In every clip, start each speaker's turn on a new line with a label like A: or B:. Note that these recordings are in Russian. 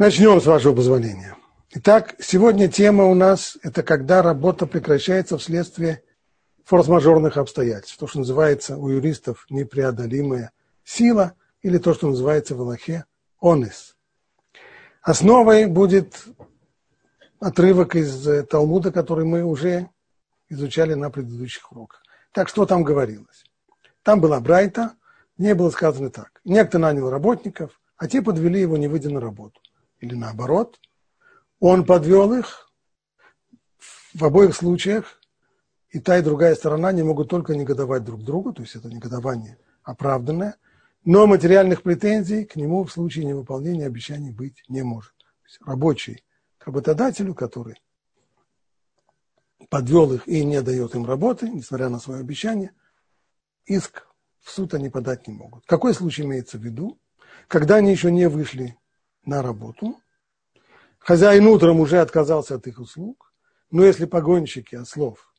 A: Начнем с вашего позволения. Итак, сегодня тема у нас – это когда работа прекращается вследствие форс-мажорных обстоятельств. То, что называется у юристов непреодолимая сила, или то, что называется в Аллахе онес. Основой будет отрывок из э, Талмуда, который мы уже изучали на предыдущих уроках. Так что там говорилось? Там была Брайта, не было сказано так. Некто нанял работников, а те подвели его, не выйдя на работу или наоборот, он подвел их. В обоих случаях и та, и другая сторона не могут только негодовать друг другу, то есть это негодование оправданное, но материальных претензий к нему в случае невыполнения обещаний быть не может. То есть рабочий к работодателю, который подвел их и не дает им работы, несмотря на свое обещание, иск в суд они подать не могут. Какой случай имеется в виду? Когда они еще не вышли на работу. Хозяин утром уже отказался от их услуг, но если погонщики ослов,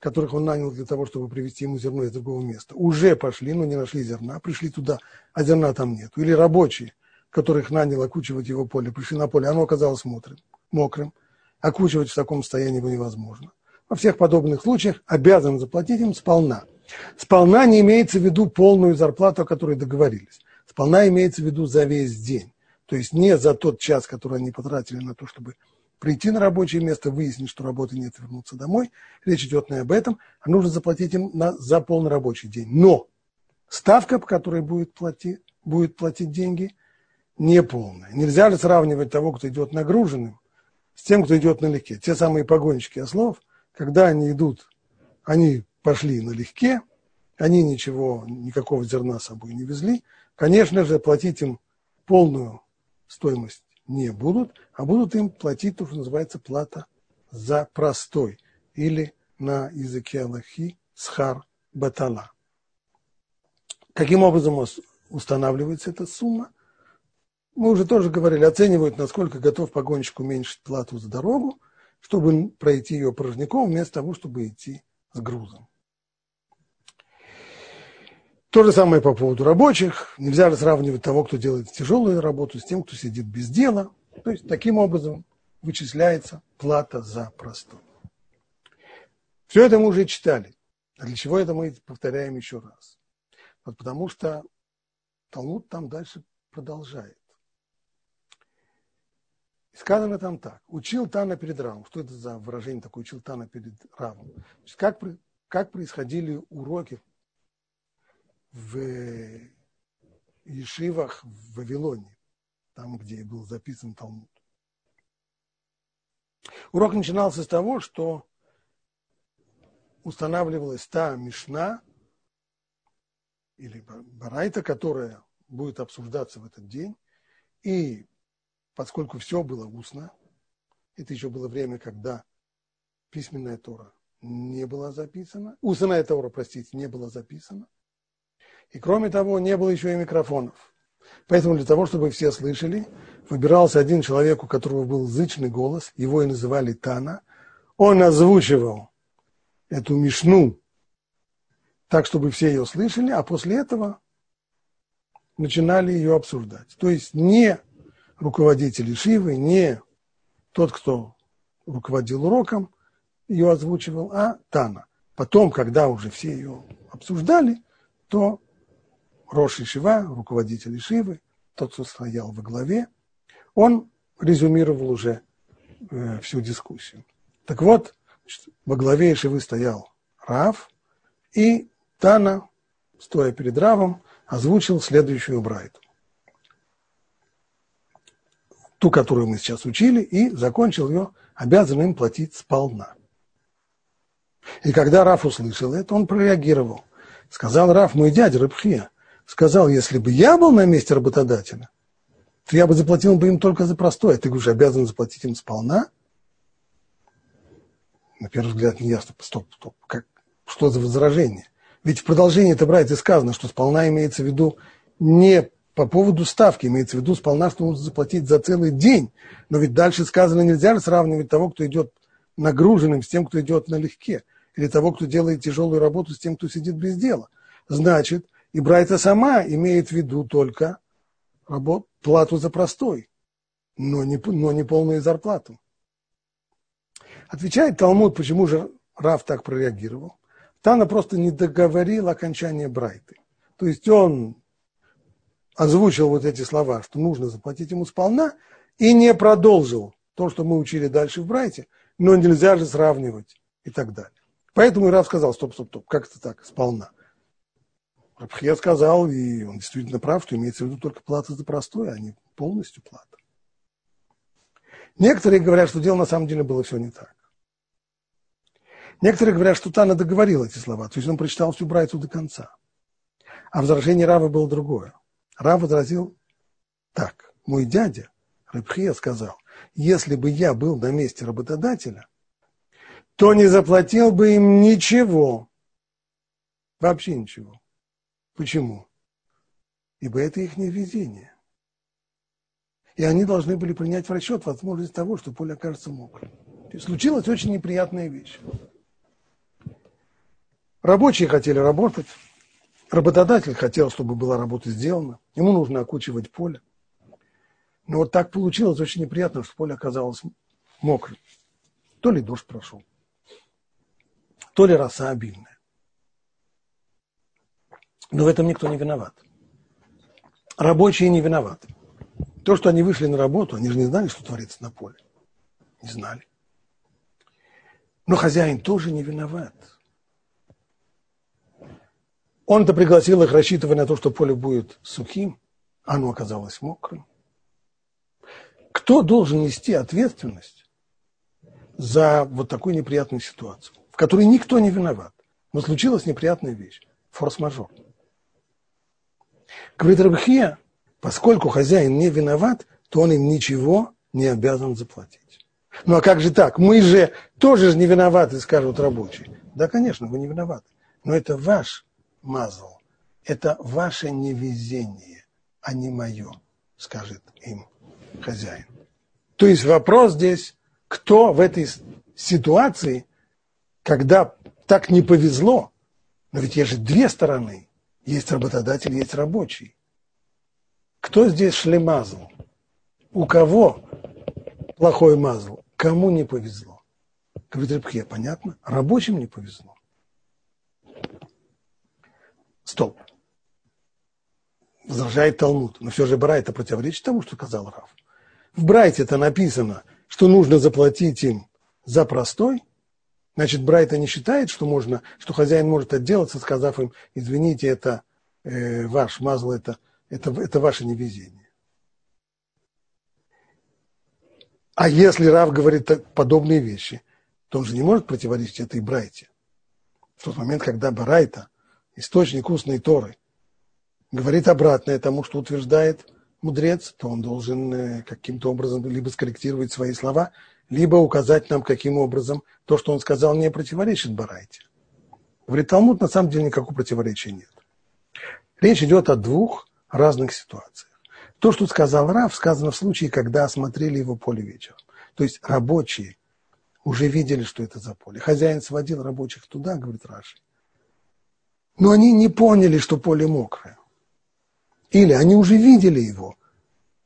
A: которых он нанял для того, чтобы привезти ему зерно из другого места, уже пошли, но не нашли зерна, пришли туда, а зерна там нет. Или рабочие, которых нанял окучивать его поле, пришли на поле, оно оказалось мокрым, мокрым. Окучивать в таком состоянии его невозможно. Во всех подобных случаях обязан заплатить им сполна. Сполна не имеется в виду полную зарплату, о которой договорились. Сполна имеется в виду за весь день. То есть не за тот час, который они потратили на то, чтобы прийти на рабочее место, выяснить, что работы нет, вернуться домой. Речь идет не об этом, а нужно заплатить им на, за полный рабочий день. Но ставка, по которой будет платить, будет платить деньги, не полная. Нельзя же сравнивать того, кто идет нагруженным, с тем, кто идет налегке. Те самые погонщики ослов, когда они идут, они пошли налегке, они ничего, никакого зерна с собой не везли. Конечно же, платить им полную стоимость не будут, а будут им платить то, что называется плата за простой или на языке Аллахи схар батала. Каким образом устанавливается эта сумма? Мы уже тоже говорили, оценивают, насколько готов погонщик уменьшить плату за дорогу, чтобы пройти ее порожняком, вместо того, чтобы идти с грузом. То же самое по поводу рабочих. Нельзя сравнивать того, кто делает тяжелую работу, с тем, кто сидит без дела. То есть таким образом вычисляется плата за простой. Все это мы уже читали. А для чего это мы повторяем еще раз? Вот потому что Талмуд там дальше продолжает. Сказано там так. Учил Тана перед Равом. Что это за выражение такое? Учил Тана перед Равом. Как, как происходили уроки в Ешивах в Вавилоне, там, где был записан Талмуд. Урок начинался с того, что устанавливалась та Мишна или Барайта, которая будет обсуждаться в этот день. И поскольку все было устно, это еще было время, когда письменная Тора не была записана, устная Тора, простите, не была записана, и кроме того, не было еще и микрофонов. Поэтому для того, чтобы все слышали, выбирался один человек, у которого был зычный голос, его и называли Тана. Он озвучивал эту мишну так, чтобы все ее слышали, а после этого начинали ее обсуждать. То есть не руководитель Шивы, не тот, кто руководил уроком, ее озвучивал, а Тана. Потом, когда уже все ее обсуждали, то Рош Ишива, руководитель Ишивы, тот, кто стоял во главе, он резюмировал уже э, всю дискуссию. Так вот, значит, во главе Ишивы стоял Рав, и Тана, стоя перед Равом, озвучил следующую брайту. Ту, которую мы сейчас учили, и закончил ее, обязан им платить сполна. И когда Раф услышал это, он прореагировал. Сказал Раф, мой дядя Рабхия, сказал, если бы я был на месте работодателя, то я бы заплатил бы им только за простое. Ты говоришь, обязан заплатить им сполна? На первый взгляд не ясно. Стоп, стоп. Как, что за возражение? Ведь в продолжении это братья сказано, что сполна имеется в виду не по поводу ставки, имеется в виду сполна, что нужно заплатить за целый день. Но ведь дальше сказано, нельзя сравнивать того, кто идет нагруженным, с тем, кто идет налегке. Или того, кто делает тяжелую работу, с тем, кто сидит без дела. Значит, и Брайта сама имеет в виду только работ, плату за простой. но не, но не полную зарплату. Отвечает Талмуд, почему же Рав так прореагировал. Тана просто не договорил окончание Брайты. То есть он озвучил вот эти слова, что нужно заплатить ему сполна, и не продолжил то, что мы учили дальше в Брайте, но нельзя же сравнивать и так далее. Поэтому Рав сказал, стоп, стоп, стоп, как это так, сполна. Рабхия сказал, и он действительно прав, что имеется в виду только плата за простое, а не полностью плата. Некоторые говорят, что дело на самом деле было все не так. Некоторые говорят, что Тана договорил эти слова, то есть он прочитал всю Брайту до конца. А возражение Рава было другое. Рав возразил так. Мой дядя, Рабхия, сказал, если бы я был на месте работодателя, то не заплатил бы им ничего. Вообще ничего. Почему? Ибо это их невезение. И они должны были принять в расчет возможность того, что поле окажется мокрым. Случилась очень неприятная вещь. Рабочие хотели работать, работодатель хотел, чтобы была работа сделана, ему нужно окучивать поле. Но вот так получилось очень неприятно, что поле оказалось мокрым. То ли дождь прошел, то ли роса обильная. Но в этом никто не виноват. Рабочие не виноваты. То, что они вышли на работу, они же не знали, что творится на поле. Не знали. Но хозяин тоже не виноват. Он-то пригласил их, рассчитывая на то, что поле будет сухим, а оно оказалось мокрым. Кто должен нести ответственность за вот такую неприятную ситуацию, в которой никто не виноват, но случилась неприятная вещь, форс-мажор. Говорит Рабхия, поскольку хозяин не виноват, то он им ничего не обязан заплатить. Ну а как же так? Мы же тоже же не виноваты, скажут рабочие. Да, конечно, вы не виноваты. Но это ваш мазл. Это ваше невезение, а не мое, скажет им хозяин. То есть вопрос здесь, кто в этой ситуации, когда так не повезло, но ведь есть же две стороны. Есть работодатель, есть рабочий. Кто здесь шлемазл? У кого плохой мазл? Кому не повезло? Говорит Рыбхе, понятно? Рабочим не повезло. Стоп. Возражает Талмуд. Но все же Брайта противоречит тому, что сказал Раф. В Брайте это написано, что нужно заплатить им за простой. Значит, Брайта не считает, что можно, что хозяин может отделаться, сказав им, извините, это э, ваш мазл, это это, это ваше невезение. А если Рав говорит подобные вещи, то он же не может противоречить этой Брайте. В тот момент, когда Барайта, источник устной Торы, говорит обратное тому, что утверждает мудрец, то он должен э, каким-то образом либо скорректировать свои слова, либо указать нам, каким образом то, что он сказал, не противоречит Барайте. Говорит, Талмуд на самом деле никакого противоречия нет. Речь идет о двух разных ситуациях. То, что сказал Раф, сказано в случае, когда осмотрели его поле вечером. То есть рабочие уже видели, что это за поле. Хозяин сводил рабочих туда, говорит Раши. Но они не поняли, что поле мокрое. Или они уже видели его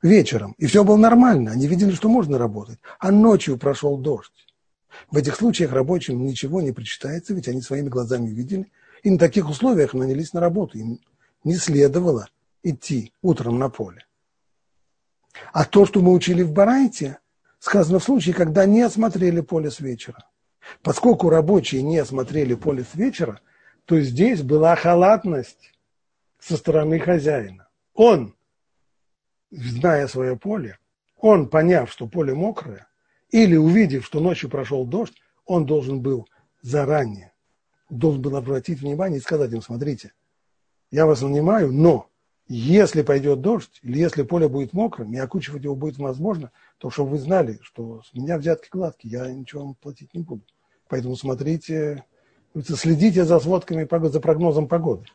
A: вечером, и все было нормально. Они видели, что можно работать. А ночью прошел дождь. В этих случаях рабочим ничего не причитается, ведь они своими глазами видели. И на таких условиях нанялись на работу. Им не следовало идти утром на поле. А то, что мы учили в Барайте, сказано в случае, когда не осмотрели поле с вечера. Поскольку рабочие не осмотрели поле с вечера, то здесь была халатность со стороны хозяина. Он, зная свое поле, он, поняв, что поле мокрое, или увидев, что ночью прошел дождь, он должен был заранее, должен был обратить внимание и сказать им, смотрите, я вас нанимаю, но если пойдет дождь, или если поле будет мокрым, и окучивать его будет возможно, то чтобы вы знали, что с меня взятки гладкие, я ничего вам платить не буду. Поэтому смотрите, следите за сводками за прогнозом погоды.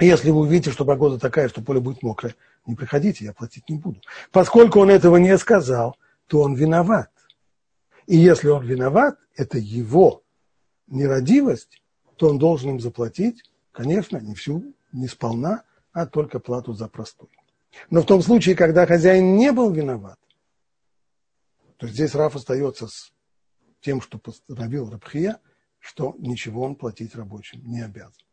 A: Если вы увидите, что погода такая, что поле будет мокрое, не приходите, я платить не буду. Поскольку он этого не сказал, то он виноват. И если он виноват, это его нерадивость, то он должен им заплатить, конечно, не всю, не сполна, а только плату за простой. Но в том случае, когда хозяин не был виноват, То здесь Раф остается с тем, что постановил Рабхия, что ничего он платить рабочим не обязан.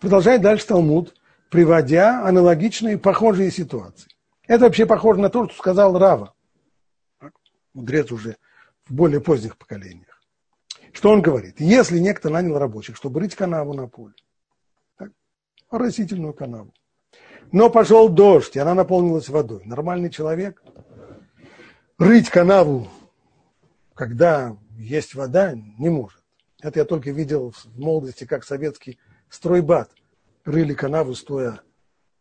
A: Продолжает дальше Талмуд, приводя аналогичные, похожие ситуации. Это вообще похоже на то, что сказал Рава, мудрец уже в более поздних поколениях. Что он говорит? Если некто нанял рабочих, чтобы рыть канаву на поле, так, растительную канаву, но пошел дождь, и она наполнилась водой. Нормальный человек рыть канаву, когда есть вода, не может. Это я только видел в молодости, как советский стройбат рыли канаву, стоя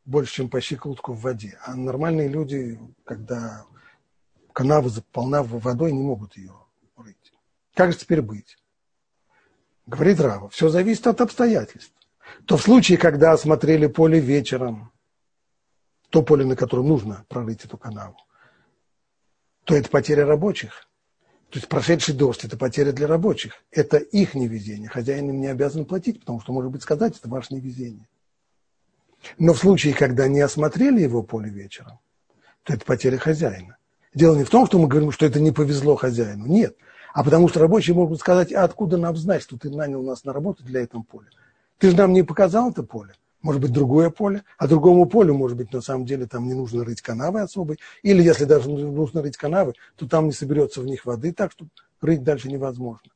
A: больше, чем по щиколотку в воде. А нормальные люди, когда канава заполна водой, не могут ее рыть. Как же теперь быть? Говорит Рава, все зависит от обстоятельств. То в случае, когда осмотрели поле вечером, то поле, на котором нужно прорыть эту канаву, то это потеря рабочих. То есть прошедший дождь – это потеря для рабочих. Это их невезение. Хозяин им не обязан платить, потому что, может быть, сказать, это ваше невезение. Но в случае, когда не осмотрели его поле вечером, то это потеря хозяина. Дело не в том, что мы говорим, что это не повезло хозяину. Нет. А потому что рабочие могут сказать, а откуда нам знать, что ты нанял нас на работу для этого поля? Ты же нам не показал это поле может быть другое поле, а другому полю, может быть, на самом деле там не нужно рыть канавы особой, или если даже нужно рыть канавы, то там не соберется в них воды, так что рыть дальше невозможно.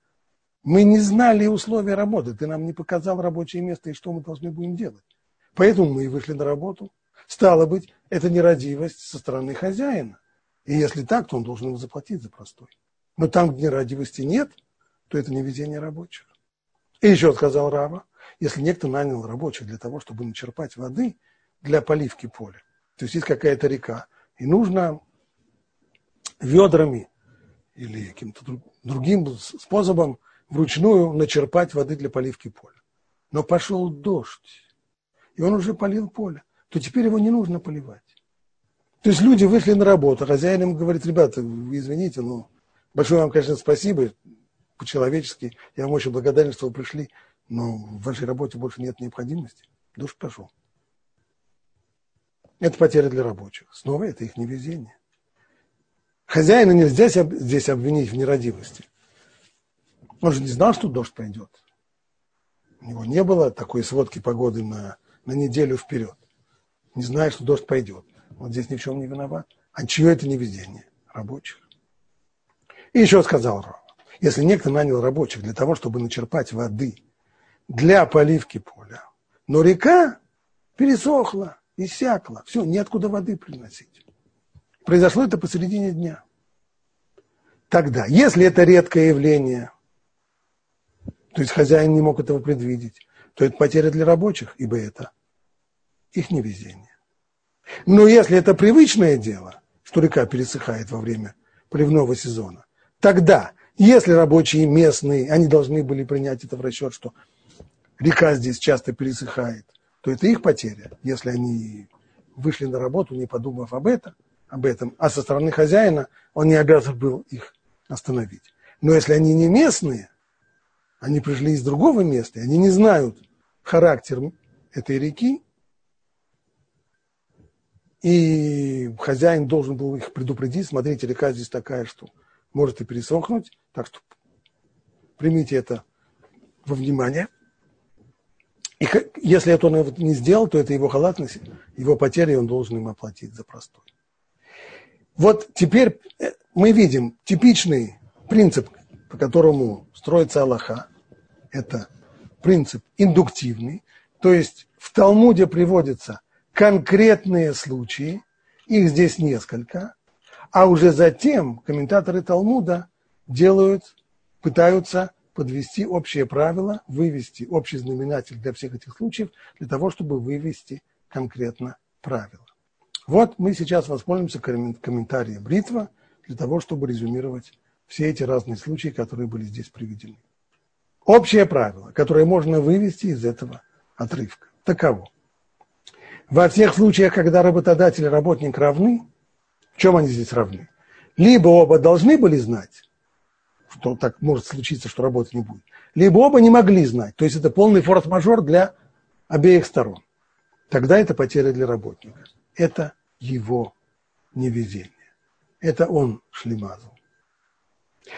A: Мы не знали условия работы, ты нам не показал рабочее место и что мы должны будем делать. Поэтому мы и вышли на работу. Стало быть, это нерадивость со стороны хозяина. И если так, то он должен ему заплатить за простой. Но там, где нерадивости нет, то это не везение рабочих. И еще сказал Рава, если некто нанял рабочих для того, чтобы начерпать воды для поливки поля, то есть есть какая-то река, и нужно ведрами или каким-то другим способом вручную начерпать воды для поливки поля. Но пошел дождь, и он уже полил поле, то теперь его не нужно поливать. То есть люди вышли на работу, хозяин им говорит, ребята, извините, но большое вам, конечно, спасибо, по-человечески, я вам очень благодарен, что вы пришли, но в вашей работе больше нет необходимости. Душ пошел. Это потеря для рабочих. Снова это их невезение. Хозяина нельзя здесь обвинить в нерадивости. Он же не знал, что дождь пойдет. У него не было такой сводки погоды на, на неделю вперед. Не знает, что дождь пойдет. Вот здесь ни в чем не виноват. А чье это невезение? Рабочих. И еще сказал Рова, если некто нанял рабочих для того, чтобы начерпать воды для поливки поля. Но река пересохла, иссякла. Все, неоткуда воды приносить. Произошло это посередине дня. Тогда, если это редкое явление, то есть хозяин не мог этого предвидеть, то это потеря для рабочих, ибо это их невезение. Но если это привычное дело, что река пересыхает во время поливного сезона, тогда, если рабочие местные, они должны были принять это в расчет, что река здесь часто пересыхает, то это их потеря, если они вышли на работу, не подумав об этом, об этом, а со стороны хозяина он не обязан был их остановить. Но если они не местные, они пришли из другого места, они не знают характер этой реки, и хозяин должен был их предупредить, смотрите, река здесь такая, что может и пересохнуть, так что примите это во внимание – и если это он не сделал, то это его халатность, его потеря, и он должен им оплатить за простой. Вот теперь э, мы видим типичный принцип, по которому строится Аллаха. Это принцип индуктивный. То есть в Талмуде приводятся конкретные случаи, их здесь несколько, а уже затем комментаторы Талмуда делают, пытаются подвести общее правило, вывести общий знаменатель для всех этих случаев, для того, чтобы вывести конкретно правило. Вот мы сейчас воспользуемся комментарием Бритва для того, чтобы резюмировать все эти разные случаи, которые были здесь приведены. Общее правило, которое можно вывести из этого отрывка, таково. Во всех случаях, когда работодатель и работник равны, в чем они здесь равны? Либо оба должны были знать, что так может случиться, что работы не будет. Либо оба не могли знать. То есть это полный форс-мажор для обеих сторон. Тогда это потеря для работника. Это его невезение. Это он шлемазал.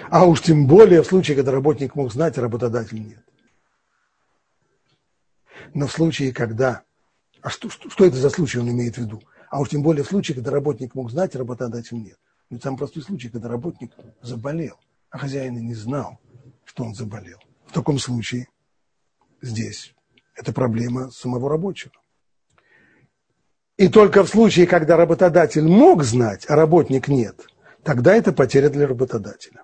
A: А уж тем более в случае, когда работник мог знать, а работодатель нет. Но в случае, когда... А что, что, что это за случай он имеет в виду? А уж тем более в случае, когда работник мог знать, а работодатель нет. Ну, самый простой случай, когда работник заболел, а хозяин и не знал, что он заболел. В таком случае здесь это проблема самого рабочего. И только в случае, когда работодатель мог знать, а работник нет, тогда это потеря для работодателя.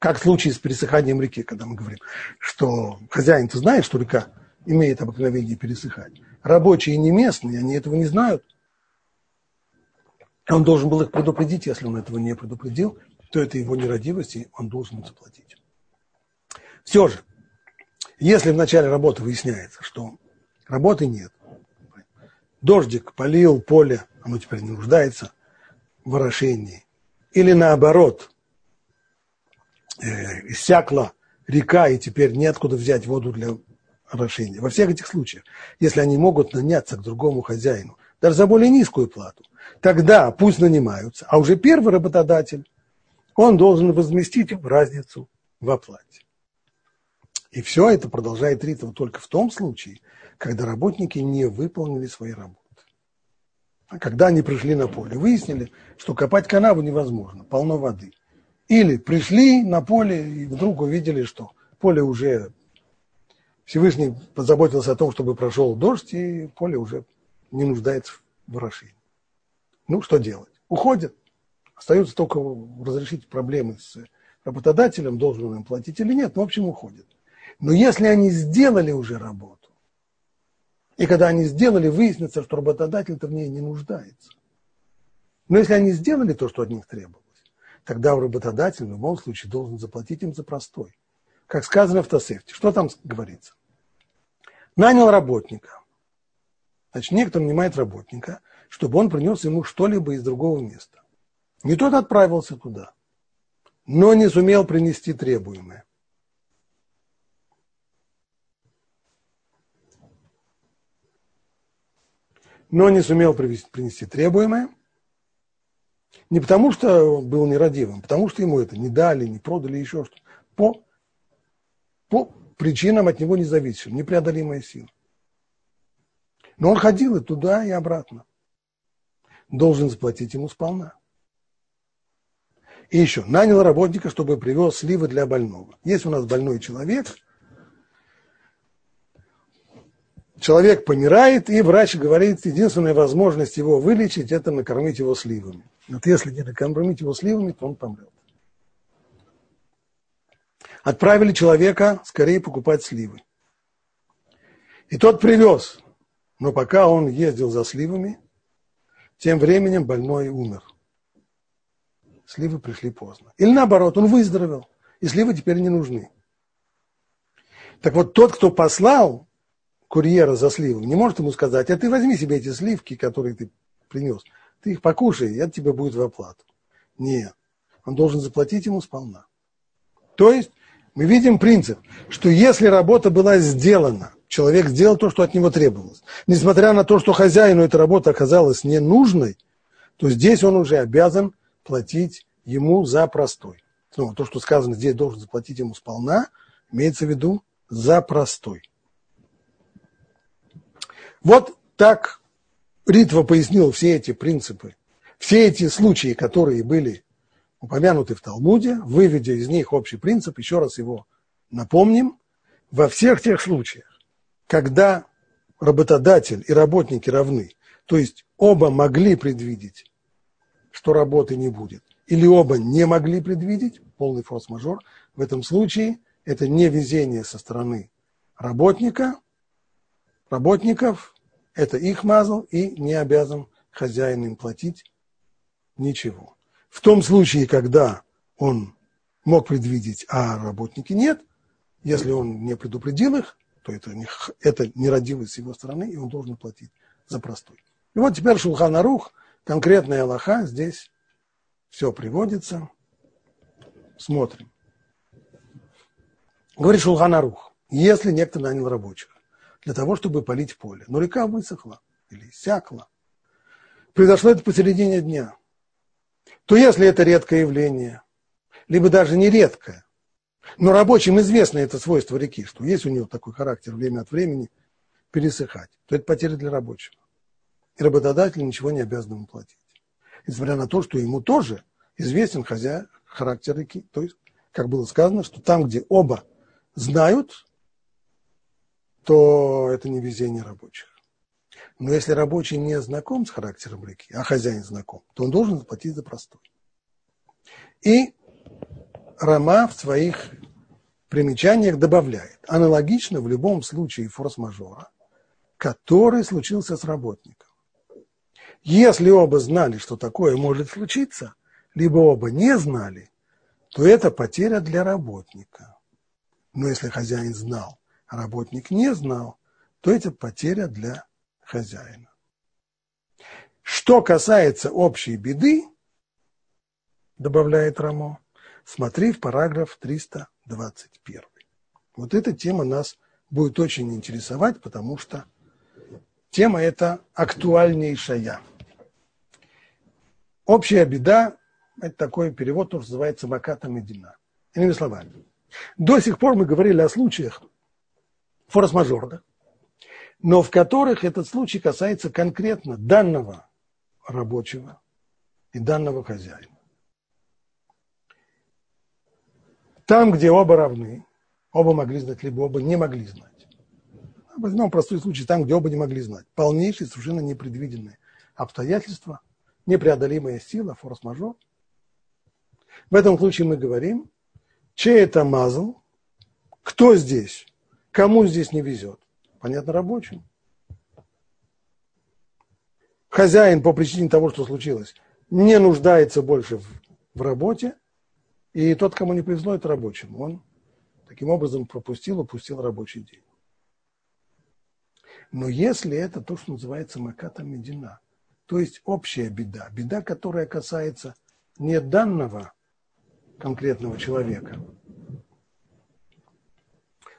A: Как в случае с пересыханием реки, когда мы говорим, что хозяин-то знает, что река имеет обыкновение пересыхать. Рабочие не местные, они этого не знают. Он должен был их предупредить, если он этого не предупредил, то это его нерадивость, и он должен заплатить. Все же, если в начале работы выясняется, что работы нет, дождик полил поле, оно теперь не нуждается в орошении, или наоборот, э, иссякла река, и теперь неоткуда взять воду для орошения. Во всех этих случаях, если они могут наняться к другому хозяину, даже за более низкую плату, тогда пусть нанимаются, а уже первый работодатель, он должен возместить им разницу в оплате. И все это продолжает ритм только в том случае, когда работники не выполнили свои работы. А когда они пришли на поле, выяснили, что копать канаву невозможно, полно воды. Или пришли на поле и вдруг увидели, что поле уже Всевышний позаботился о том, чтобы прошел дождь, и поле уже не нуждается в орошении. Ну, что делать? Уходят. Остается только разрешить проблемы с работодателем, должен он им платить или нет, но в общем уходят. Но если они сделали уже работу, и когда они сделали, выяснится, что работодатель-то в ней не нуждается. Но если они сделали то, что от них требовалось, тогда работодатель в любом случае должен заплатить им за простой. Как сказано в Тосефте. Что там говорится? Нанял работника. Значит, некто нанимает работника, чтобы он принес ему что-либо из другого места. Не тот отправился туда, но не сумел принести требуемое. но не сумел принести требуемое. Не потому, что был нерадивым, потому что ему это не дали, не продали, еще что-то. По, по причинам от него не зависящим, непреодолимая сила. Но он ходил и туда, и обратно. Должен заплатить ему сполна. И еще, нанял работника, чтобы привез сливы для больного. Есть у нас больной человек – человек помирает, и врач говорит, единственная возможность его вылечить – это накормить его сливами. Вот если не накормить его сливами, то он помрет. Отправили человека скорее покупать сливы. И тот привез. Но пока он ездил за сливами, тем временем больной умер. Сливы пришли поздно. Или наоборот, он выздоровел, и сливы теперь не нужны. Так вот, тот, кто послал курьера за сливами, не может ему сказать, а ты возьми себе эти сливки, которые ты принес, ты их покушай, и это тебе будет в оплату. Нет, он должен заплатить ему сполна. То есть мы видим принцип, что если работа была сделана, человек сделал то, что от него требовалось, несмотря на то, что хозяину эта работа оказалась ненужной, то здесь он уже обязан платить ему за простой. Снова, то, что сказано здесь, должен заплатить ему сполна, имеется в виду за простой. Вот так Ритва пояснил все эти принципы, все эти случаи, которые были упомянуты в Талмуде, выведя из них общий принцип, еще раз его напомним, во всех тех случаях, когда работодатель и работники равны, то есть оба могли предвидеть, что работы не будет, или оба не могли предвидеть, полный форс-мажор, в этом случае это не везение со стороны работника, работников, это их мазал и не обязан хозяин им платить ничего. В том случае, когда он мог предвидеть, а работники нет, если он не предупредил их, то это, не, это нерадивость с его стороны, и он должен платить за простой. И вот теперь Шулхан Арух, конкретная Аллаха, здесь все приводится. Смотрим. Говорит Шулхан Арух, если некто нанял рабочих, для того, чтобы полить поле. Но река высохла или иссякла. Произошло это посередине дня. То если это редкое явление, либо даже нередкое. Но рабочим известно это свойство реки, что есть у нее такой характер время от времени пересыхать, то это потеря для рабочего. И работодатель ничего не обязан ему платить. Несмотря на то, что ему тоже известен хозяин, характер реки. То есть, как было сказано, что там, где оба знают, то это не везение рабочих. Но если рабочий не знаком с характером реки, а хозяин знаком, то он должен заплатить за простой. И Рома в своих примечаниях добавляет, аналогично в любом случае форс-мажора, который случился с работником. Если оба знали, что такое может случиться, либо оба не знали, то это потеря для работника. Но если хозяин знал, а работник не знал, то это потеря для хозяина. Что касается общей беды, добавляет Рамо, смотри в параграф 321. Вот эта тема нас будет очень интересовать, потому что тема эта актуальнейшая. Общая беда – это такой перевод, который называется «Маката Медина». Иными словами, до сих пор мы говорили о случаях форс-мажорных, но в которых этот случай касается конкретно данного рабочего и данного хозяина. Там, где оба равны, оба могли знать, либо оба не могли знать. Возьмем простой случай, там, где оба не могли знать. Полнейшие, совершенно непредвиденные обстоятельства, непреодолимая сила, форс-мажор. В этом случае мы говорим, чей это мазл, кто здесь, кому здесь не везет. Понятно, рабочим. Хозяин по причине того, что случилось, не нуждается больше в, в работе, и тот, кому не повезло, это рабочим. Он таким образом пропустил, упустил рабочий день. Но если это то, что называется маката медина, то есть общая беда, беда, которая касается не данного конкретного человека.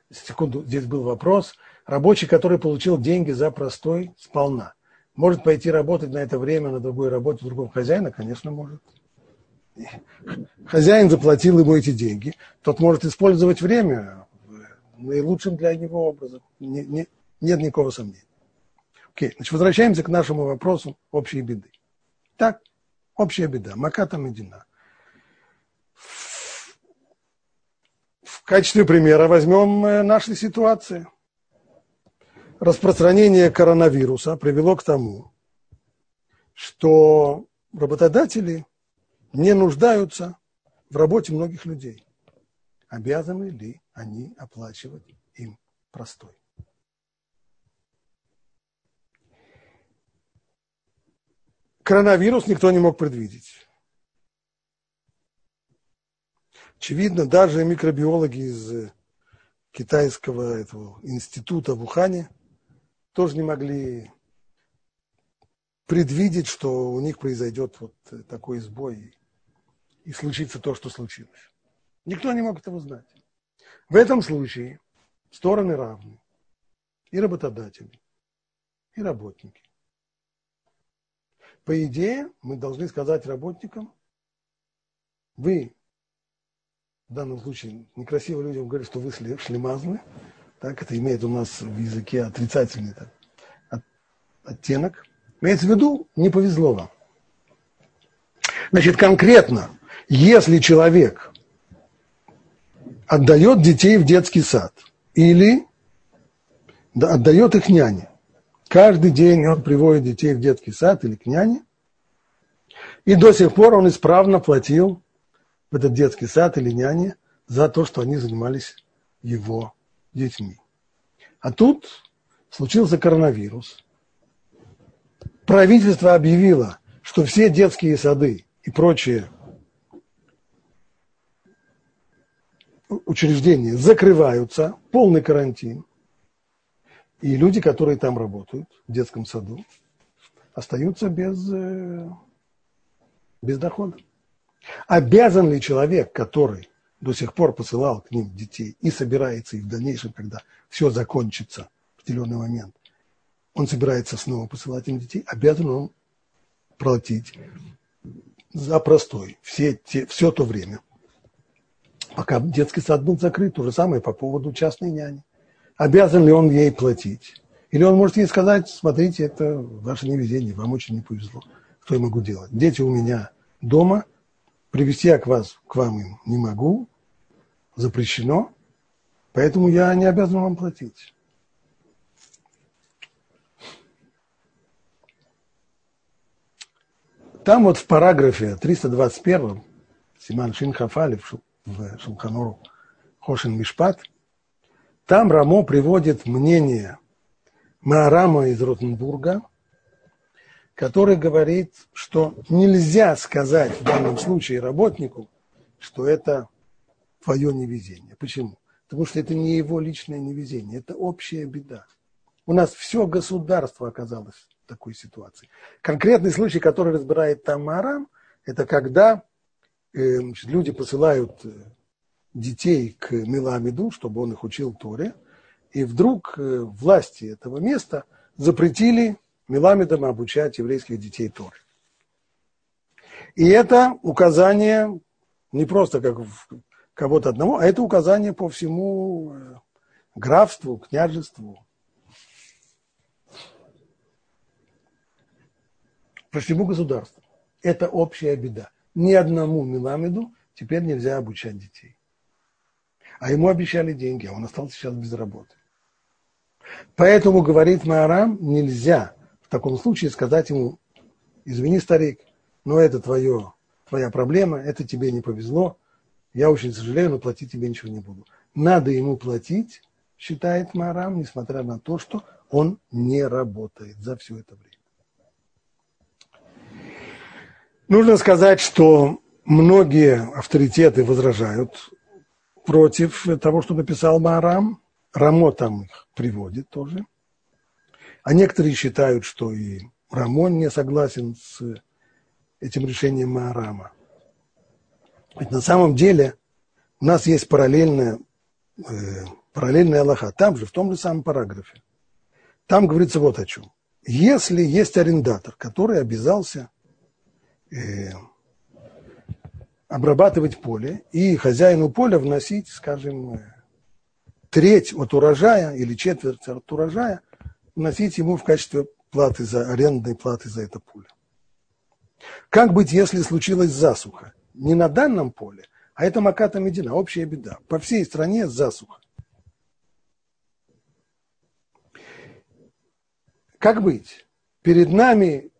A: Секунду, здесь был вопрос, Рабочий, который получил деньги за простой, сполна. Может пойти работать на это время на другой работе другого хозяина? Конечно, может. Хозяин заплатил ему эти деньги, тот может использовать время наилучшим для него образом. Не, не, нет никакого сомнения. Окей, значит, возвращаемся к нашему вопросу общей беды. Так, общая беда, Маката Медина. В качестве примера возьмем э, наши ситуации – распространение коронавируса привело к тому, что работодатели не нуждаются в работе многих людей. Обязаны ли они оплачивать им простой? Коронавирус никто не мог предвидеть. Очевидно, даже микробиологи из китайского этого института в Ухане – тоже не могли предвидеть, что у них произойдет вот такой сбой и случится то, что случилось. Никто не мог этого знать. В этом случае стороны равны. И работодатели, и работники. По идее, мы должны сказать работникам, вы в данном случае некрасиво людям говорят, что вы шлемазлы, так, это имеет у нас в языке отрицательный так, от, оттенок. Имеется в виду, не повезло вам. Значит, конкретно, если человек отдает детей в детский сад или да, отдает их няне, каждый день он приводит детей в детский сад или к няне, и до сих пор он исправно платил в этот детский сад или няне за то, что они занимались его детьми. А тут случился коронавирус. Правительство объявило, что все детские сады и прочие учреждения закрываются, полный карантин. И люди, которые там работают, в детском саду, остаются без, э, без дохода. Обязан ли человек, который до сих пор посылал к ним детей и собирается и в дальнейшем, когда все закончится в определенный момент, он собирается снова посылать им детей, обязан он платить за простой все, те, все то время, Пока детский сад был закрыт, то же самое по поводу частной няни. Обязан ли он ей платить? Или он может ей сказать, смотрите, это ваше невезение, вам очень не повезло. Что я могу делать? Дети у меня дома, привести я к, вас, к вам им не могу, запрещено, поэтому я не обязан вам платить. Там вот в параграфе 321 Симан Шин Хафали в Шулханору Хошин Мишпат, там Рамо приводит мнение Маарама из Ротенбурга, который говорит, что нельзя сказать в данном случае работнику, что это твое невезение. Почему? Потому что это не его личное невезение, это общая беда. У нас все государство оказалось в такой ситуации. Конкретный случай, который разбирает Тамарам, это когда э, люди посылают э, детей к Миламиду, чтобы он их учил Торе, и вдруг э, власти этого места запретили Миламидам обучать еврейских детей Торы. И это указание не просто как кого-то одного, а это указание по всему э, графству, княжеству. По всему государству. Это общая беда. Ни одному Миламиду теперь нельзя обучать детей. А ему обещали деньги, а он остался сейчас без работы. Поэтому, говорит Маарам, нельзя в таком случае сказать ему, извини, старик, но это твое, твоя проблема, это тебе не повезло, я очень сожалею, но платить тебе ничего не буду. Надо ему платить, считает Маарам, несмотря на то, что он не работает за все это время. Нужно сказать, что многие авторитеты возражают против того, что написал Маарам. Рамо там их приводит тоже. А некоторые считают, что и Рамон не согласен с этим решением Маарама. Ведь на самом деле у нас есть параллельная, э, параллельная Аллаха. Там же, в том же самом параграфе. Там говорится вот о чем. Если есть арендатор, который обязался э, обрабатывать поле и хозяину поля вносить, скажем, э, треть от урожая или четверть от урожая вносить ему в качестве платы за арендной платы за это поле. Как быть, если случилась засуха? Не на данном поле, а это Маката Медина, общая беда. По всей стране засуха. Как быть? Перед нами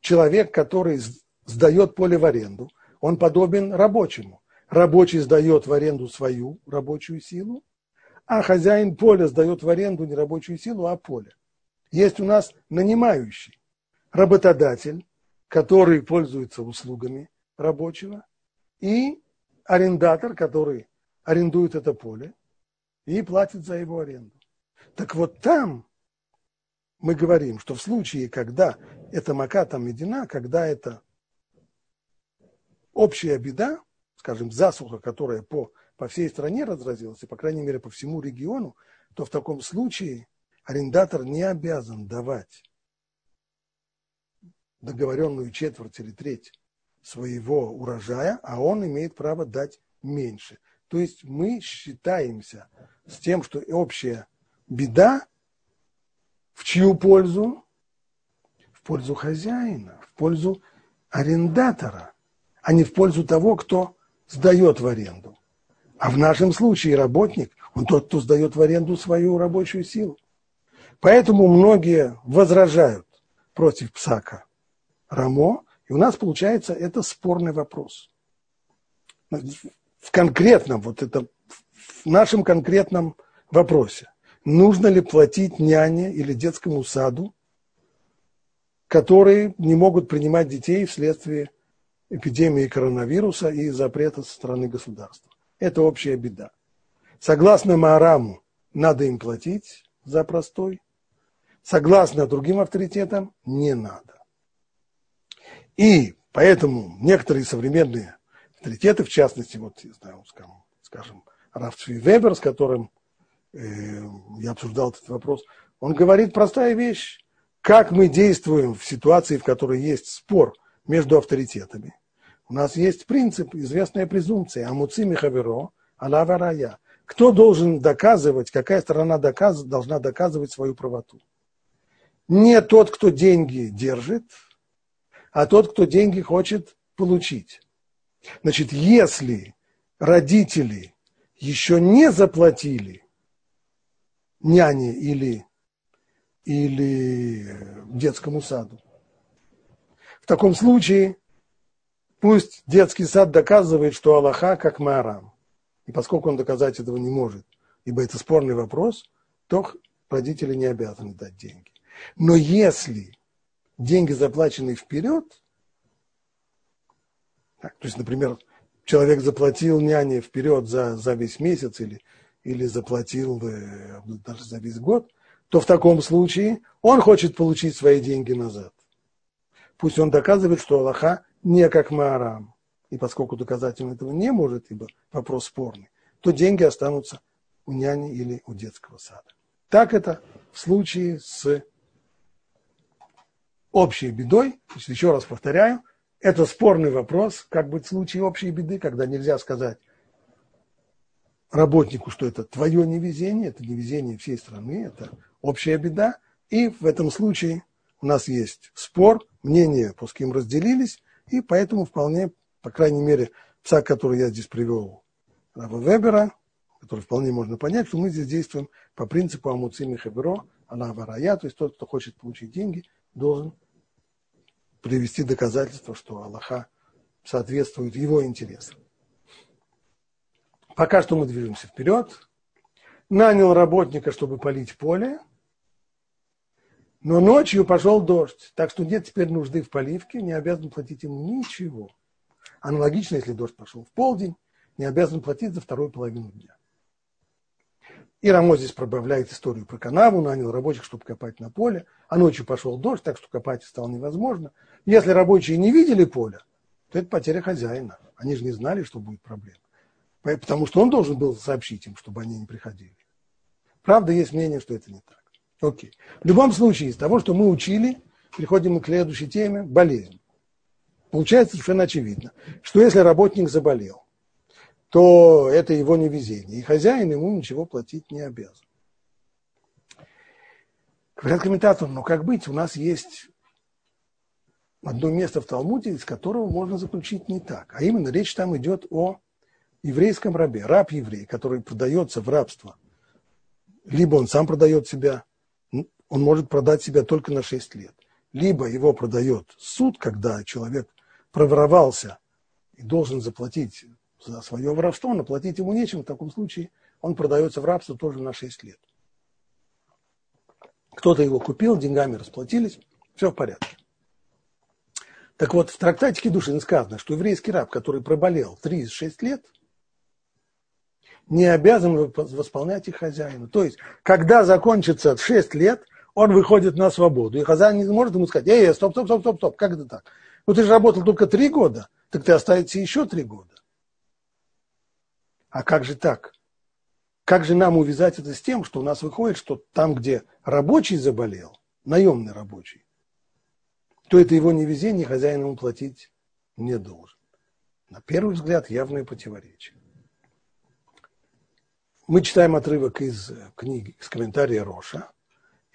A: человек, который сдает поле в аренду, он подобен рабочему. Рабочий сдает в аренду свою рабочую силу, а хозяин поля сдает в аренду не рабочую силу, а поле. Есть у нас нанимающий работодатель, который пользуется услугами рабочего, и арендатор, который арендует это поле и платит за его аренду. Так вот там мы говорим, что в случае, когда это мака там медина, когда это общая беда, скажем, засуха, которая по по всей стране разразилась, и, по крайней мере, по всему региону, то в таком случае арендатор не обязан давать договоренную четверть или треть своего урожая, а он имеет право дать меньше. То есть мы считаемся с тем, что общая беда в чью пользу? В пользу хозяина, в пользу арендатора, а не в пользу того, кто сдает в аренду. А в нашем случае работник, он тот, кто сдает в аренду свою рабочую силу. Поэтому многие возражают против Псака Рамо, и у нас получается это спорный вопрос. В конкретном, вот это, в нашем конкретном вопросе, нужно ли платить няне или детскому саду, которые не могут принимать детей вследствие эпидемии коронавируса и запрета со стороны государства это общая беда. Согласно Маараму, надо им платить за простой. Согласно другим авторитетам, не надо. И поэтому некоторые современные авторитеты, в частности, вот, я знаю, скажем, Раф Вебер, с которым э, я обсуждал этот вопрос, он говорит простая вещь. Как мы действуем в ситуации, в которой есть спор между авторитетами – у нас есть принцип, известная презумпция, амуци михаверо, алава рая. Кто должен доказывать, какая сторона доказ, должна доказывать свою правоту? Не тот, кто деньги держит, а тот, кто деньги хочет получить. Значит, если родители еще не заплатили няне или, или детскому саду, в таком случае пусть детский сад доказывает, что Аллаха как Маарам. И поскольку он доказать этого не может, ибо это спорный вопрос, то родители не обязаны дать деньги. Но если деньги заплачены вперед, так, то есть, например, человек заплатил няне вперед за, за весь месяц или, или заплатил даже за весь год, то в таком случае он хочет получить свои деньги назад. Пусть он доказывает, что Аллаха не как Маарам. И поскольку доказать он этого не может, ибо вопрос спорный, то деньги останутся у няни или у детского сада. Так это в случае с общей бедой. Есть, еще раз повторяю, это спорный вопрос, как быть в случае общей беды, когда нельзя сказать работнику, что это твое невезение, это невезение всей страны, это общая беда. И в этом случае у нас есть спор, мнения по кем разделились, и поэтому вполне, по крайней мере, псак, который я здесь привел, Рава Вебера, который вполне можно понять, что мы здесь действуем по принципу Амуцими Хебро, Аллаха Рая, то есть тот, кто хочет получить деньги, должен привести доказательство, что Аллаха соответствует его интересам. Пока что мы движемся вперед. Нанял работника, чтобы полить поле, но ночью пошел дождь, так что нет теперь нужды в поливке, не обязан платить ему ничего. Аналогично, если дождь пошел в полдень, не обязан платить за вторую половину дня. И Рамо здесь пробавляет историю про канаву, нанял рабочих, чтобы копать на поле, а ночью пошел дождь, так что копать стало невозможно. Если рабочие не видели поля, то это потеря хозяина. Они же не знали, что будет проблема. Потому что он должен был сообщить им, чтобы они не приходили. Правда, есть мнение, что это не так. Окей. В любом случае, из того, что мы учили, переходим к следующей теме – болезнь. Получается совершенно очевидно, что если работник заболел, то это его невезение. И хозяин ему ничего платить не обязан. Говорят комментаторы, ну как быть, у нас есть одно место в Талмуде, из которого можно заключить не так. А именно речь там идет о еврейском рабе, раб-еврей, который продается в рабство. Либо он сам продает себя, он может продать себя только на 6 лет. Либо его продает суд, когда человек проворовался и должен заплатить за свое воровство, но платить ему нечем, в таком случае он продается в рабство тоже на 6 лет. Кто-то его купил, деньгами расплатились, все в порядке. Так вот, в трактате Кедушин сказано, что еврейский раб, который проболел 3-6 лет, не обязан восполнять их хозяину. То есть, когда закончится 6 лет, он выходит на свободу. И хозяин не может ему сказать, эй, стоп, стоп, стоп, стоп, стоп, как это так? Ну ты же работал только 3 года, так ты останется еще 3 года. А как же так? Как же нам увязать это с тем, что у нас выходит, что там, где рабочий заболел, наемный рабочий, то это его невезение, хозяин ему платить не должен. На первый взгляд явное противоречие. Мы читаем отрывок из книги, из комментария Роша,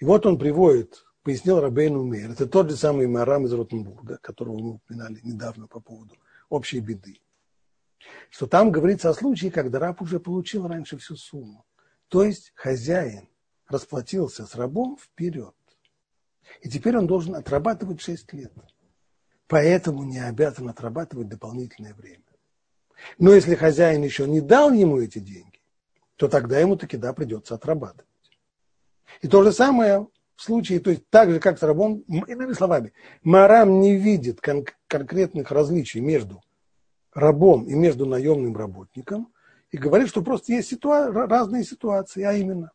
A: и вот он приводит, пояснил Рабейну Мейр, это тот же самый Марам из Ротенбурга, которого мы упоминали недавно по поводу общей беды что там говорится о случае, когда раб уже получил раньше всю сумму. То есть хозяин расплатился с рабом вперед. И теперь он должен отрабатывать 6 лет. Поэтому не обязан отрабатывать дополнительное время. Но если хозяин еще не дал ему эти деньги, то тогда ему таки да придется отрабатывать. И то же самое в случае, то есть так же, как с рабом, иными словами, Марам не видит кон- конкретных различий между рабом и между наемным работником и говорит, что просто есть ситуа- разные ситуации, а именно,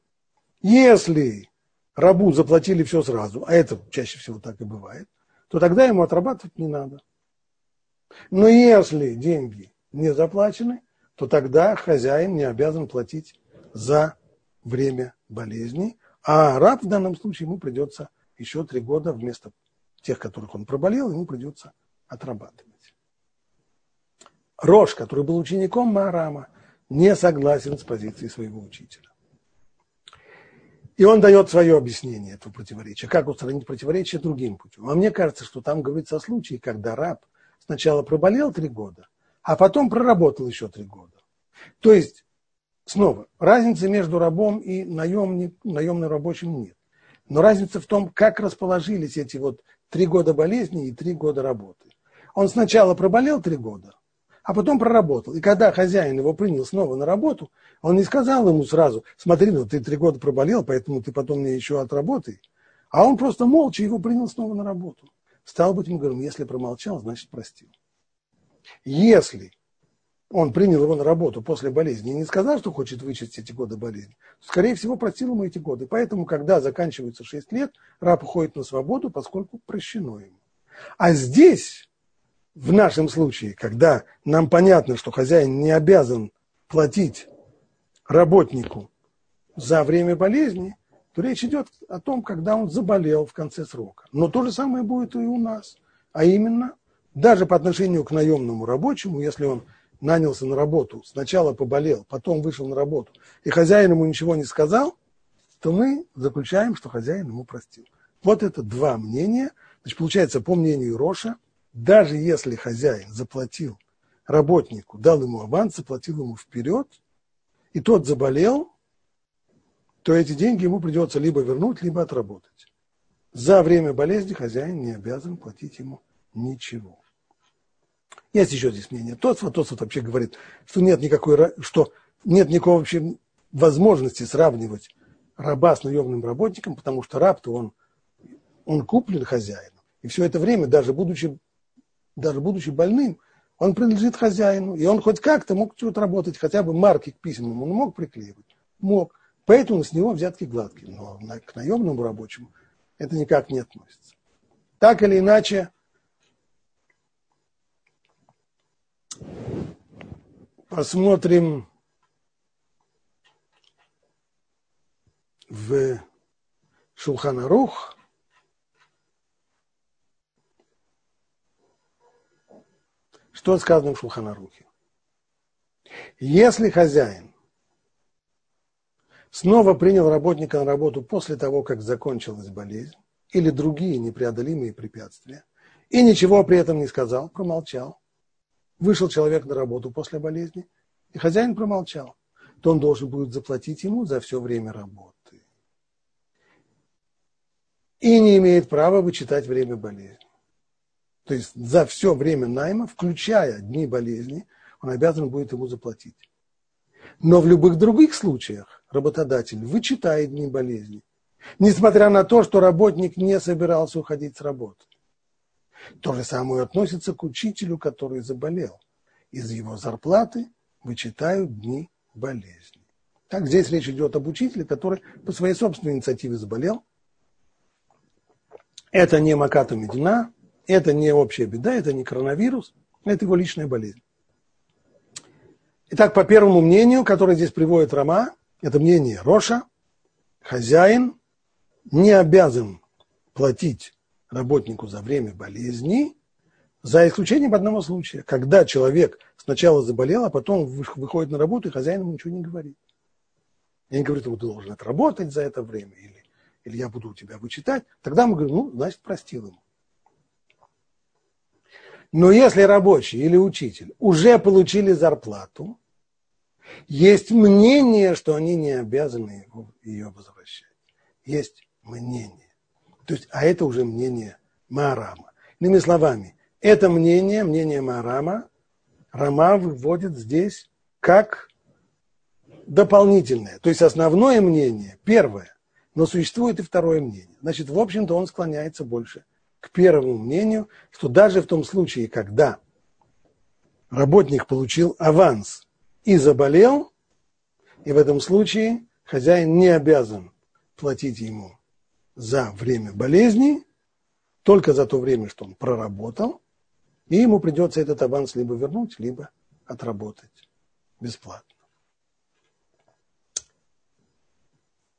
A: если рабу заплатили все сразу, а это чаще всего так и бывает, то тогда ему отрабатывать не надо. Но если деньги не заплачены, то тогда хозяин не обязан платить за время болезни, а раб в данном случае ему придется еще три года вместо тех, которых он проболел, ему придется отрабатывать. Рош, который был учеником Маарама, не согласен с позицией своего учителя. И он дает свое объяснение этого противоречия. Как устранить противоречие другим путем. А мне кажется, что там говорится о случае, когда раб сначала проболел три года, а потом проработал еще три года. То есть, снова, разницы между рабом и наемник, наемным рабочим нет. Но разница в том, как расположились эти вот три года болезни и три года работы. Он сначала проболел три года, а потом проработал. И когда хозяин его принял снова на работу, он не сказал ему сразу, смотри, ну ты три года проболел, поэтому ты потом мне еще отработай. А он просто молча его принял снова на работу. Стал быть, мы говорим, если промолчал, значит простил. Если он принял его на работу после болезни и не сказал, что хочет вычесть эти годы болезни, то, скорее всего, простил ему эти годы. Поэтому, когда заканчивается 6 лет, раб уходит на свободу, поскольку прощено ему. А здесь в нашем случае, когда нам понятно, что хозяин не обязан платить работнику за время болезни, то речь идет о том, когда он заболел в конце срока. Но то же самое будет и у нас. А именно, даже по отношению к наемному рабочему, если он нанялся на работу, сначала поболел, потом вышел на работу, и хозяин ему ничего не сказал, то мы заключаем, что хозяин ему простил. Вот это два мнения. Значит, получается, по мнению Роша, даже если хозяин заплатил работнику, дал ему аванс, заплатил ему вперед, и тот заболел, то эти деньги ему придется либо вернуть, либо отработать. За время болезни хозяин не обязан платить ему ничего. Есть еще здесь мнение. Тосфот, Тосфот вообще говорит, что нет никакой, что нет никакой вообще возможности сравнивать раба с наемным работником, потому что раб-то он, он куплен хозяином. И все это время, даже будучи даже будучи больным, он принадлежит хозяину, и он хоть как-то мог что-то работать, хотя бы марки к письмам он мог приклеивать, мог. Поэтому с него взятки гладкие, но к наемному рабочему это никак не относится. Так или иначе, посмотрим в Шулханарух, Что сказано в Шулханарухе? Если хозяин снова принял работника на работу после того, как закончилась болезнь, или другие непреодолимые препятствия, и ничего при этом не сказал, промолчал, вышел человек на работу после болезни, и хозяин промолчал, то он должен будет заплатить ему за все время работы. И не имеет права вычитать время болезни. То есть за все время найма, включая дни болезни, он обязан будет ему заплатить. Но в любых других случаях работодатель вычитает дни болезни, несмотря на то, что работник не собирался уходить с работы. То же самое относится к учителю, который заболел. Из его зарплаты вычитают дни болезни. Так здесь речь идет об учителе, который по своей собственной инициативе заболел. Это не Маката Медина, это не общая беда, это не коронавирус, это его личная болезнь. Итак, по первому мнению, которое здесь приводит Рома, это мнение Роша, хозяин не обязан платить работнику за время болезни, за исключением одного случая, когда человек сначала заболел, а потом выходит на работу, и хозяин ему ничего не говорит. Я не говорю, ты должен отработать за это время, или, или я буду у тебя вычитать. Тогда мы говорим, ну, значит, простил ему. Но если рабочий или учитель уже получили зарплату, есть мнение, что они не обязаны ее возвращать. Есть мнение. То есть, а это уже мнение Маарама. Иными словами, это мнение, мнение Маарама, Рама выводит здесь как дополнительное. То есть основное мнение, первое, но существует и второе мнение. Значит, в общем-то, он склоняется больше к первому мнению, что даже в том случае, когда работник получил аванс и заболел, и в этом случае хозяин не обязан платить ему за время болезни, только за то время, что он проработал, и ему придется этот аванс либо вернуть, либо отработать бесплатно.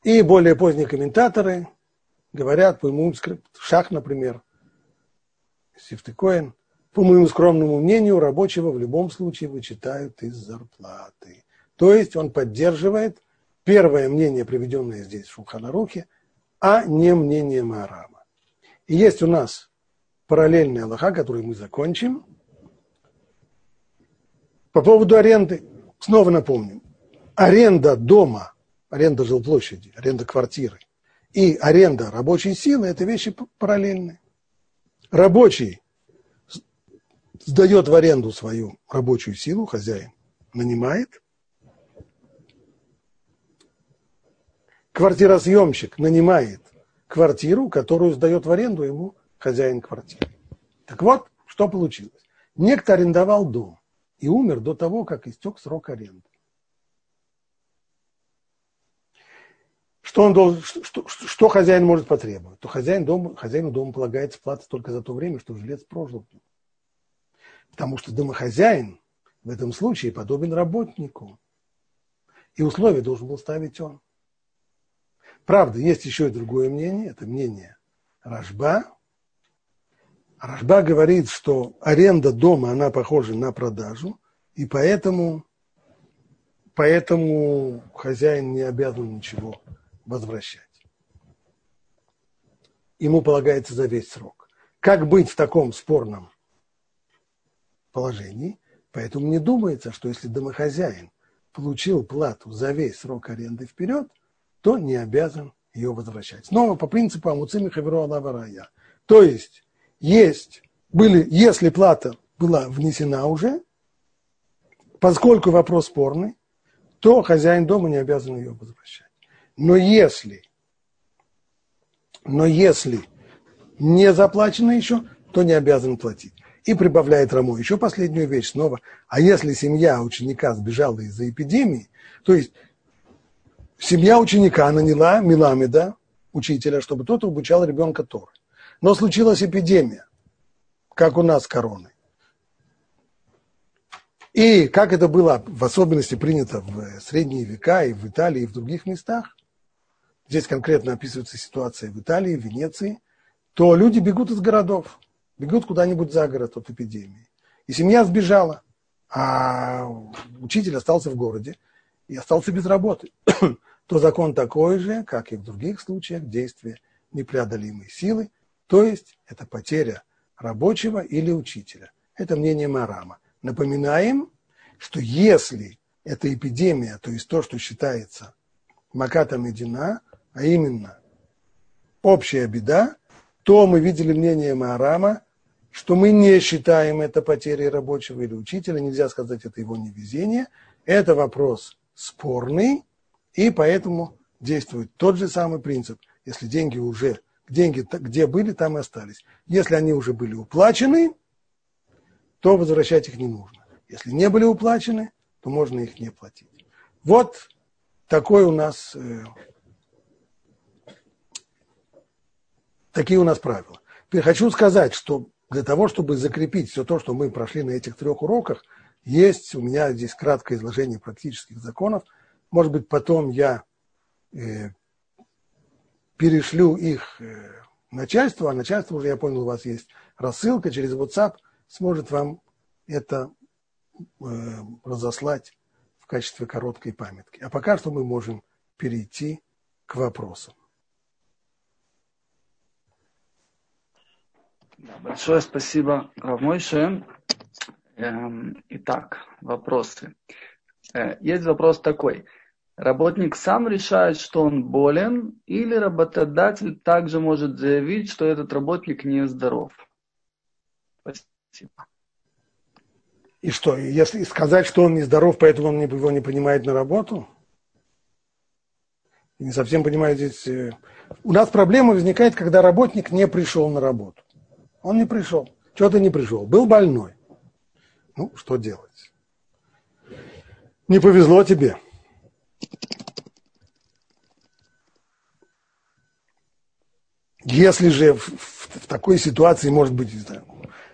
A: И более поздние комментаторы говорят, по моему шах, например, Сифтыкоин, по моему скромному мнению, рабочего в любом случае вычитают из зарплаты. То есть он поддерживает первое мнение, приведенное здесь в Шулханарухе, а не мнение Маарама. И есть у нас параллельная Аллаха, которую мы закончим. По поводу аренды, снова напомним, аренда дома, аренда жилплощади, аренда квартиры и аренда рабочей силы – это вещи параллельные. Рабочий сдает в аренду свою рабочую силу, хозяин нанимает. Квартиросъемщик нанимает квартиру, которую сдает в аренду ему хозяин квартиры. Так вот, что получилось. Некто арендовал дом и умер до того, как истек срок аренды. Что, он должен, что, что, хозяин может потребовать? То хозяин дома, хозяину дома полагается плата только за то время, что жилец прожил. Потому что домохозяин в этом случае подобен работнику. И условия должен был ставить он. Правда, есть еще и другое мнение, это мнение Рожба. Рожба говорит, что аренда дома, она похожа на продажу, и поэтому, поэтому хозяин не обязан ничего возвращать. Ему полагается за весь срок. Как быть в таком спорном положении? Поэтому не думается, что если домохозяин получил плату за весь срок аренды вперед, то не обязан ее возвращать. Снова по принципу Амуцими Хаверо Алаварая. То есть, есть, были, если плата была внесена уже, поскольку вопрос спорный, то хозяин дома не обязан ее возвращать. Но если, но если не заплачено еще, то не обязан платить. И прибавляет Рамо еще последнюю вещь снова. А если семья ученика сбежала из-за эпидемии, то есть семья ученика наняла Миламеда, учителя, чтобы тот обучал ребенка Торы. Но случилась эпидемия, как у нас короны. И как это было в особенности принято в средние века и в Италии, и в других местах, здесь конкретно описывается ситуация в Италии, в Венеции, то люди бегут из городов, бегут куда-нибудь за город от эпидемии. И семья сбежала, а учитель остался в городе и остался без работы. То закон такой же, как и в других случаях, действия непреодолимой силы, то есть это потеря рабочего или учителя. Это мнение Марама. Напоминаем, что если это эпидемия, то есть то, что считается Маката Медина, а именно общая беда, то мы видели мнение Маарама, что мы не считаем это потерей рабочего или учителя, нельзя сказать, это его невезение. Это вопрос спорный, и поэтому действует тот же самый принцип. Если деньги уже, деньги где были, там и остались. Если они уже были уплачены, то возвращать их не нужно. Если не были уплачены, то можно их не платить. Вот такой у нас э, Такие у нас правила. Теперь хочу сказать, что для того, чтобы закрепить все то, что мы прошли на этих трех уроках, есть у меня здесь краткое изложение практических законов. Может быть, потом я э, перешлю их э, начальству, а начальство уже, я понял, у вас есть рассылка через WhatsApp, сможет вам это э, разослать в качестве короткой памятки. А пока что мы можем перейти к вопросам.
B: большое спасибо, Равмойше. Эм, итак, вопросы. Э, есть вопрос такой. Работник сам решает, что он болен, или работодатель также может заявить, что этот работник нездоров?
A: Спасибо. И что, если сказать, что он нездоров, поэтому он его не принимает на работу? не совсем понимаю здесь. Э, у нас проблема возникает, когда работник не пришел на работу. Он не пришел. Чего ты не пришел? Был больной. Ну, что делать? Не повезло тебе. Если же в, в, в такой ситуации, может быть,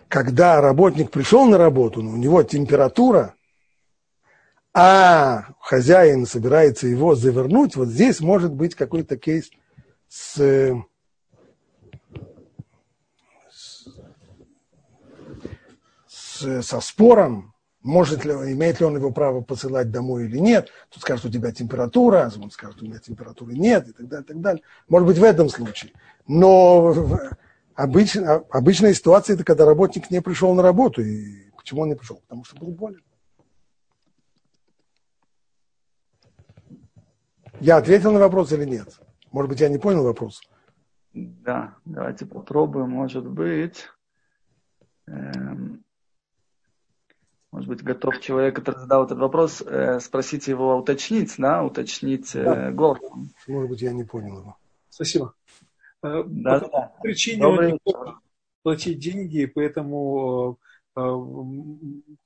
A: когда работник пришел на работу, но у него температура, а хозяин собирается его завернуть, вот здесь может быть какой-то кейс с со спором может ли, имеет ли он его право посылать домой или нет. Тут скажет, у тебя температура, а он скажет, у меня температуры нет, и так далее, и так далее. Может быть, в этом случае. Но обычно, обычная ситуация – это когда работник не пришел на работу. И почему он не пришел? Потому что был болен. Я ответил на вопрос или нет? Может быть, я не понял вопрос.
B: Да, давайте попробуем, может быть. Эм, может быть, готов человек, который задал этот вопрос, э, спросить его уточнить, да, уточнить э, да. голосом.
A: Может быть, я не понял его.
C: Спасибо. Э, да, по да. причине Добрый он платить деньги, поэтому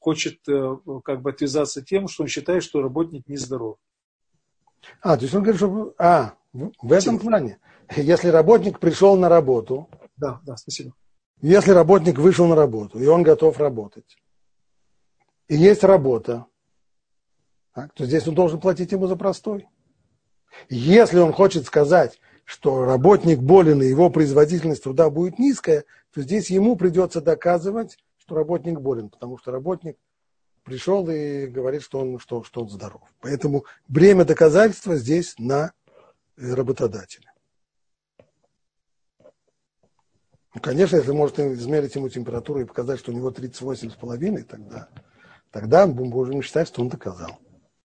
C: хочет как бы отвязаться тем, что он считает, что работник нездоров.
A: А, то есть он говорит, что... А, в этом плане. Если работник пришел на работу...
C: Да, да, спасибо.
A: Если работник вышел на работу, и он готов работать, и есть работа, так, то здесь он должен платить ему за простой. Если он хочет сказать, что работник болен и его производительность труда будет низкая, то здесь ему придется доказывать, что работник болен, потому что работник пришел и говорит, что он, что, что он здоров. Поэтому бремя доказательства здесь на работодателя. Ну, конечно, если может измерить ему температуру и показать, что у него 38,5, тогда, тогда мы будем считать, что он доказал.